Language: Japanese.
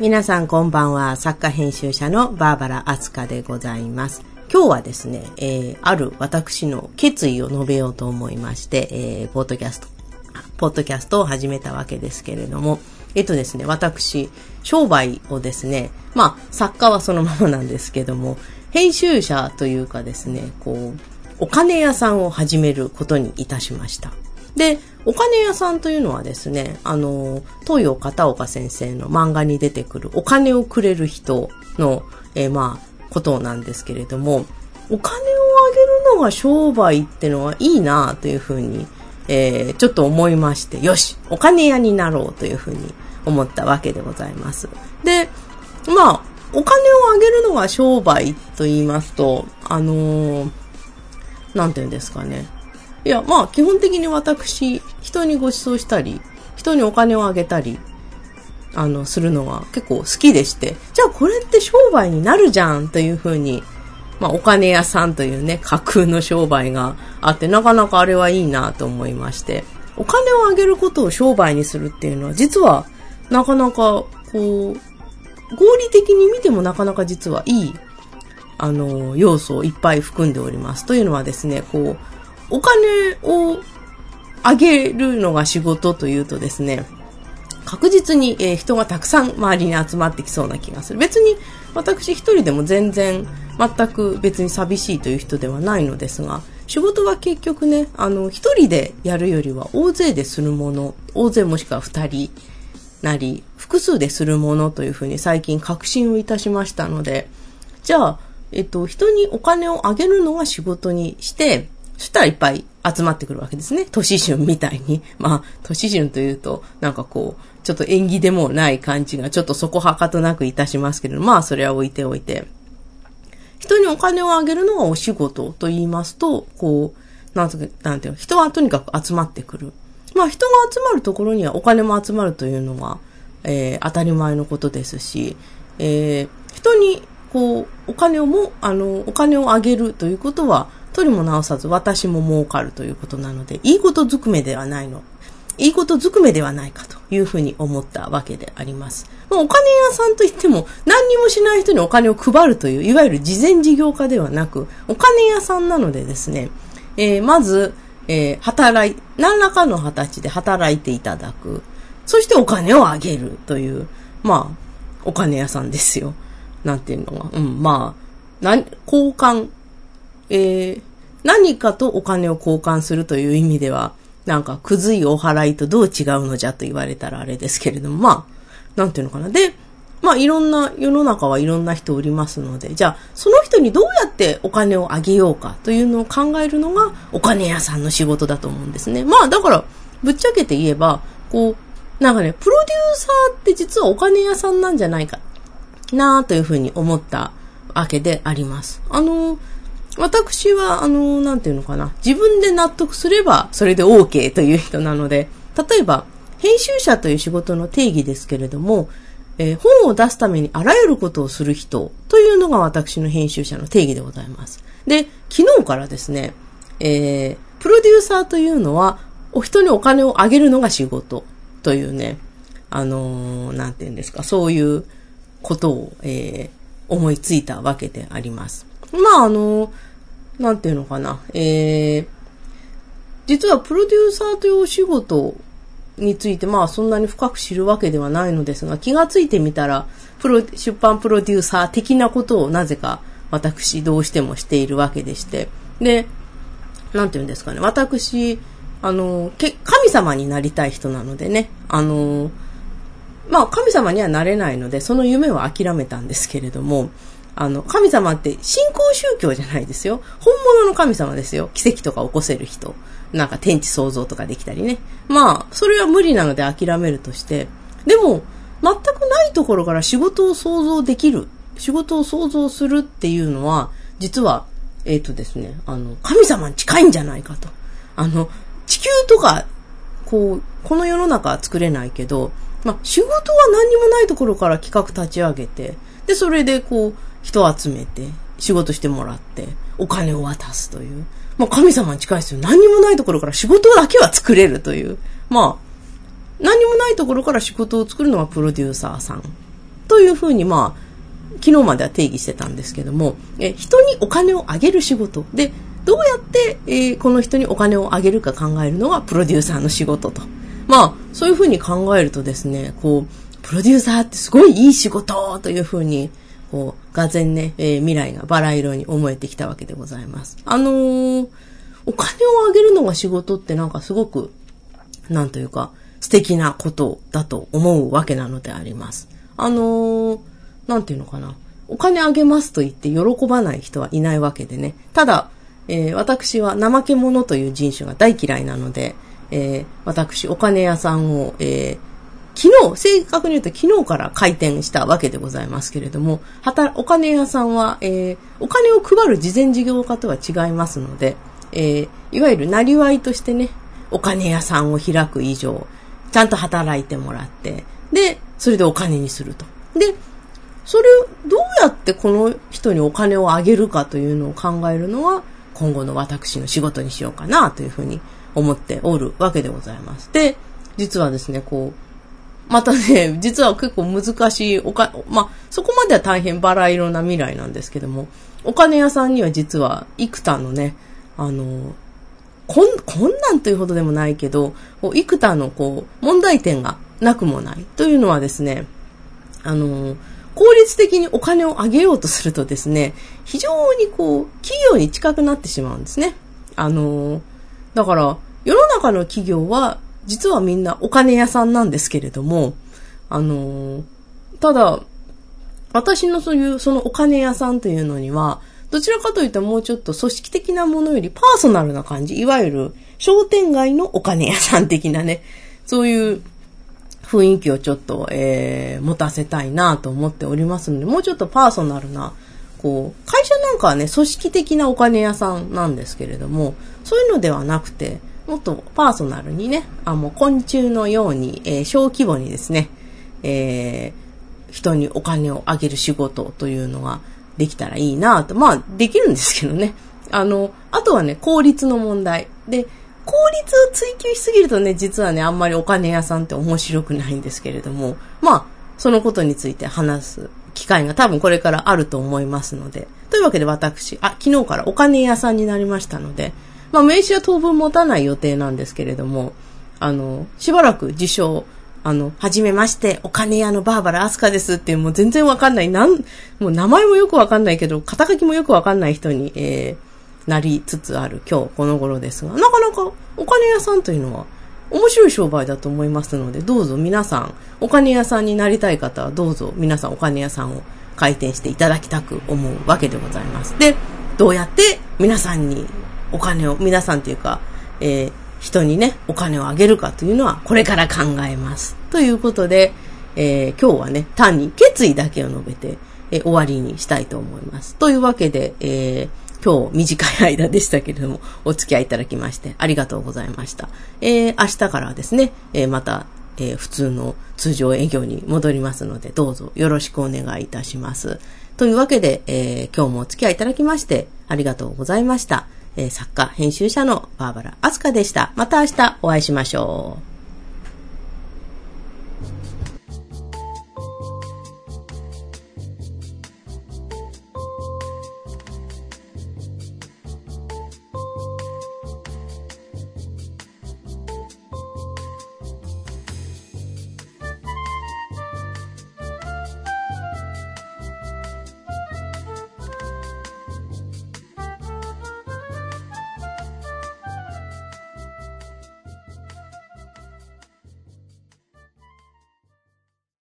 皆さんこんばんは。作家編集者のバーバラ・アツカでございます。今日はですね、えー、ある私の決意を述べようと思いまして、えー、ポッドキャスト、ポッドキャストを始めたわけですけれども、えっとですね、私、商売をですね、まあ、作家はそのままなんですけども、編集者というかですね、こう、お金屋さんを始めることにいたしました。で、お金屋さんというのはですね、あの、東洋片岡先生の漫画に出てくるお金をくれる人の、え、まあ、ことなんですけれども、お金をあげるのが商売ってのはいいなというふうに、えー、ちょっと思いまして、よし、お金屋になろうというふうに思ったわけでございます。で、まあ、お金をあげるのが商売と言いますと、あのー、なんて言うんですかね。いや、まあ、基本的に私、人にご馳走したり、人にお金をあげたり、あの、するのは結構好きでして、じゃあこれって商売になるじゃんというふうに、まあ、お金屋さんというね、架空の商売があって、なかなかあれはいいなと思いまして、お金をあげることを商売にするっていうのは、実は、なかなか、こう、合理的に見てもなかなか実はいい、あの、要素をいっぱい含んでおります。というのはですね、こう、お金をあげるのが仕事というとですね、確実に、人がたくさん周りに集まってきそうな気がする。別に私一人でも全然全く別に寂しいという人ではないのですが、仕事は結局ね、あの、一人でやるよりは大勢でするもの、大勢もしくは二人なり、複数でするものというふうに最近確信をいたしましたので、じゃあ、えっと、人にお金をあげるのが仕事にして、そしたらいっぱい集まってくるわけですね。都市春みたいに。まあ、都市春というと、なんかこう、ちょっと縁起でもない感じが、ちょっとそこはかとなくいたしますけれど、まあ、それは置いておいて。人にお金をあげるのがお仕事と言いますと、こう、なんてなんていう、人はとにかく集まってくる。まあ、人が集まるところにはお金も集まるというのは、えー、当たり前のことですし、えー、人に、こう、お金をも、あの、お金をあげるということは、取りも直さず私も儲かるということなので、いいことずくめではないの。いいことずくめではないかというふうに思ったわけであります。まあ、お金屋さんといっても何にもしない人にお金を配るという、いわゆる事前事業家ではなく、お金屋さんなのでですね、えー、まず、えー、働い、何らかの形で働いていただく。そしてお金をあげるという、まあ、お金屋さんですよ。なんていうのが。うん、まあ、な、交換えー、何かとお金を交換するという意味では、なんか、くずいお払いとどう違うのじゃと言われたらあれですけれども、まあ、なんていうのかな。で、まあ、いろんな、世の中はいろんな人おりますので、じゃあ、その人にどうやってお金をあげようかというのを考えるのが、お金屋さんの仕事だと思うんですね。まあ、だから、ぶっちゃけて言えば、こう、なんかね、プロデューサーって実はお金屋さんなんじゃないかなというふうに思ったわけであります。あの、私は、あの、なんていうのかな。自分で納得すれば、それで OK という人なので、例えば、編集者という仕事の定義ですけれども、えー、本を出すためにあらゆることをする人というのが私の編集者の定義でございます。で、昨日からですね、えー、プロデューサーというのは、お人にお金をあげるのが仕事というね、あのー、なんていうんですか、そういうことを、えー、思いついたわけであります。まあ、あのーなんていうのかな、えー、実はプロデューサーというお仕事について、まあそんなに深く知るわけではないのですが、気がついてみたら、プロ、出版プロデューサー的なことをなぜか私どうしてもしているわけでして、で、なんていうんですかね、私、あの、け、神様になりたい人なのでね、あの、まあ神様にはなれないので、その夢は諦めたんですけれども、あの、神様って信仰宗教じゃないですよ。本物の神様ですよ。奇跡とか起こせる人。なんか天地創造とかできたりね。まあ、それは無理なので諦めるとして。でも、全くないところから仕事を想像できる。仕事を想像するっていうのは、実は、えっ、ー、とですね、あの、神様に近いんじゃないかと。あの、地球とか、こう、この世の中は作れないけど、まあ、仕事は何にもないところから企画立ち上げて、で、それでこう、人を集めて、仕事してもらって、お金を渡すという。まあ神様に近いですよ。何にもないところから仕事だけは作れるという。まあ、何にもないところから仕事を作るのがプロデューサーさんというふうにまあ、昨日までは定義してたんですけども、え人にお金をあげる仕事で、どうやって、えー、この人にお金をあげるか考えるのがプロデューサーの仕事と。まあ、そういうふうに考えるとですね、こう、プロデューサーってすごいいい仕事というふうに、こう、がぜね、えー、未来がバラ色に思えてきたわけでございます。あのー、お金をあげるのが仕事ってなんかすごく、なんというか、素敵なことだと思うわけなのであります。あのー、なんていうのかな。お金あげますと言って喜ばない人はいないわけでね。ただ、えー、私は怠け者という人種が大嫌いなので、えー、私、お金屋さんを、えー、昨日、正確に言うと昨日から開店したわけでございますけれども、はた、お金屋さんは、えー、お金を配る事前事業家とは違いますので、えー、いわゆるなりわいとしてね、お金屋さんを開く以上、ちゃんと働いてもらって、で、それでお金にすると。で、それをどうやってこの人にお金をあげるかというのを考えるのは、今後の私の仕事にしようかなというふうに思っておるわけでございます。で、実はですね、こう、またね、実は結構難しいおか、まあ、そこまでは大変バラ色な未来なんですけども、お金屋さんには実は幾多のね、あの、こん、こんなんというほどでもないけど、幾多のこう、問題点がなくもないというのはですね、あの、効率的にお金を上げようとするとですね、非常にこう、企業に近くなってしまうんですね。あの、だから、世の中の企業は、実はみんなお金屋さんなんですけれども、あの、ただ、私のそういう、そのお金屋さんというのには、どちらかというともうちょっと組織的なものよりパーソナルな感じ、いわゆる商店街のお金屋さん的なね、そういう雰囲気をちょっと、えー、持たせたいなと思っておりますので、もうちょっとパーソナルな、こう、会社なんかはね、組織的なお金屋さんなんですけれども、そういうのではなくて、もっとパーソナルにね、あの、昆虫のように、えー、小規模にですね、えー、人にお金をあげる仕事というのができたらいいなと。まあ、できるんですけどね。あの、あとはね、効率の問題。で、効率を追求しすぎるとね、実はね、あんまりお金屋さんって面白くないんですけれども、まあ、そのことについて話す機会が多分これからあると思いますので。というわけで私、あ、昨日からお金屋さんになりましたので、まあ名刺は当分持たない予定なんですけれども、あの、しばらく自称、あの、はじめまして、お金屋のバーバラアスカですっていうもう全然わかんない、なん、もう名前もよくわかんないけど、肩書きもよくわかんない人に、えー、なりつつある今日この頃ですが、なかなかお金屋さんというのは面白い商売だと思いますので、どうぞ皆さん、お金屋さんになりたい方はどうぞ皆さんお金屋さんを開店していただきたく思うわけでございます。で、どうやって皆さんにお金を、皆さんというか、えー、人にね、お金をあげるかというのはこれから考えます。ということで、えー、今日はね、単に決意だけを述べて、えー、終わりにしたいと思います。というわけで、えー今日短い間でしたけれども、お付き合いいただきましてありがとうございました。えー、明日からはですね、え、また、え、普通の通常営業に戻りますので、どうぞよろしくお願いいたします。というわけで、え、今日もお付き合いいただきましてありがとうございました。えー、作家、編集者のバーバラ・アスカでした。また明日お会いしましょう。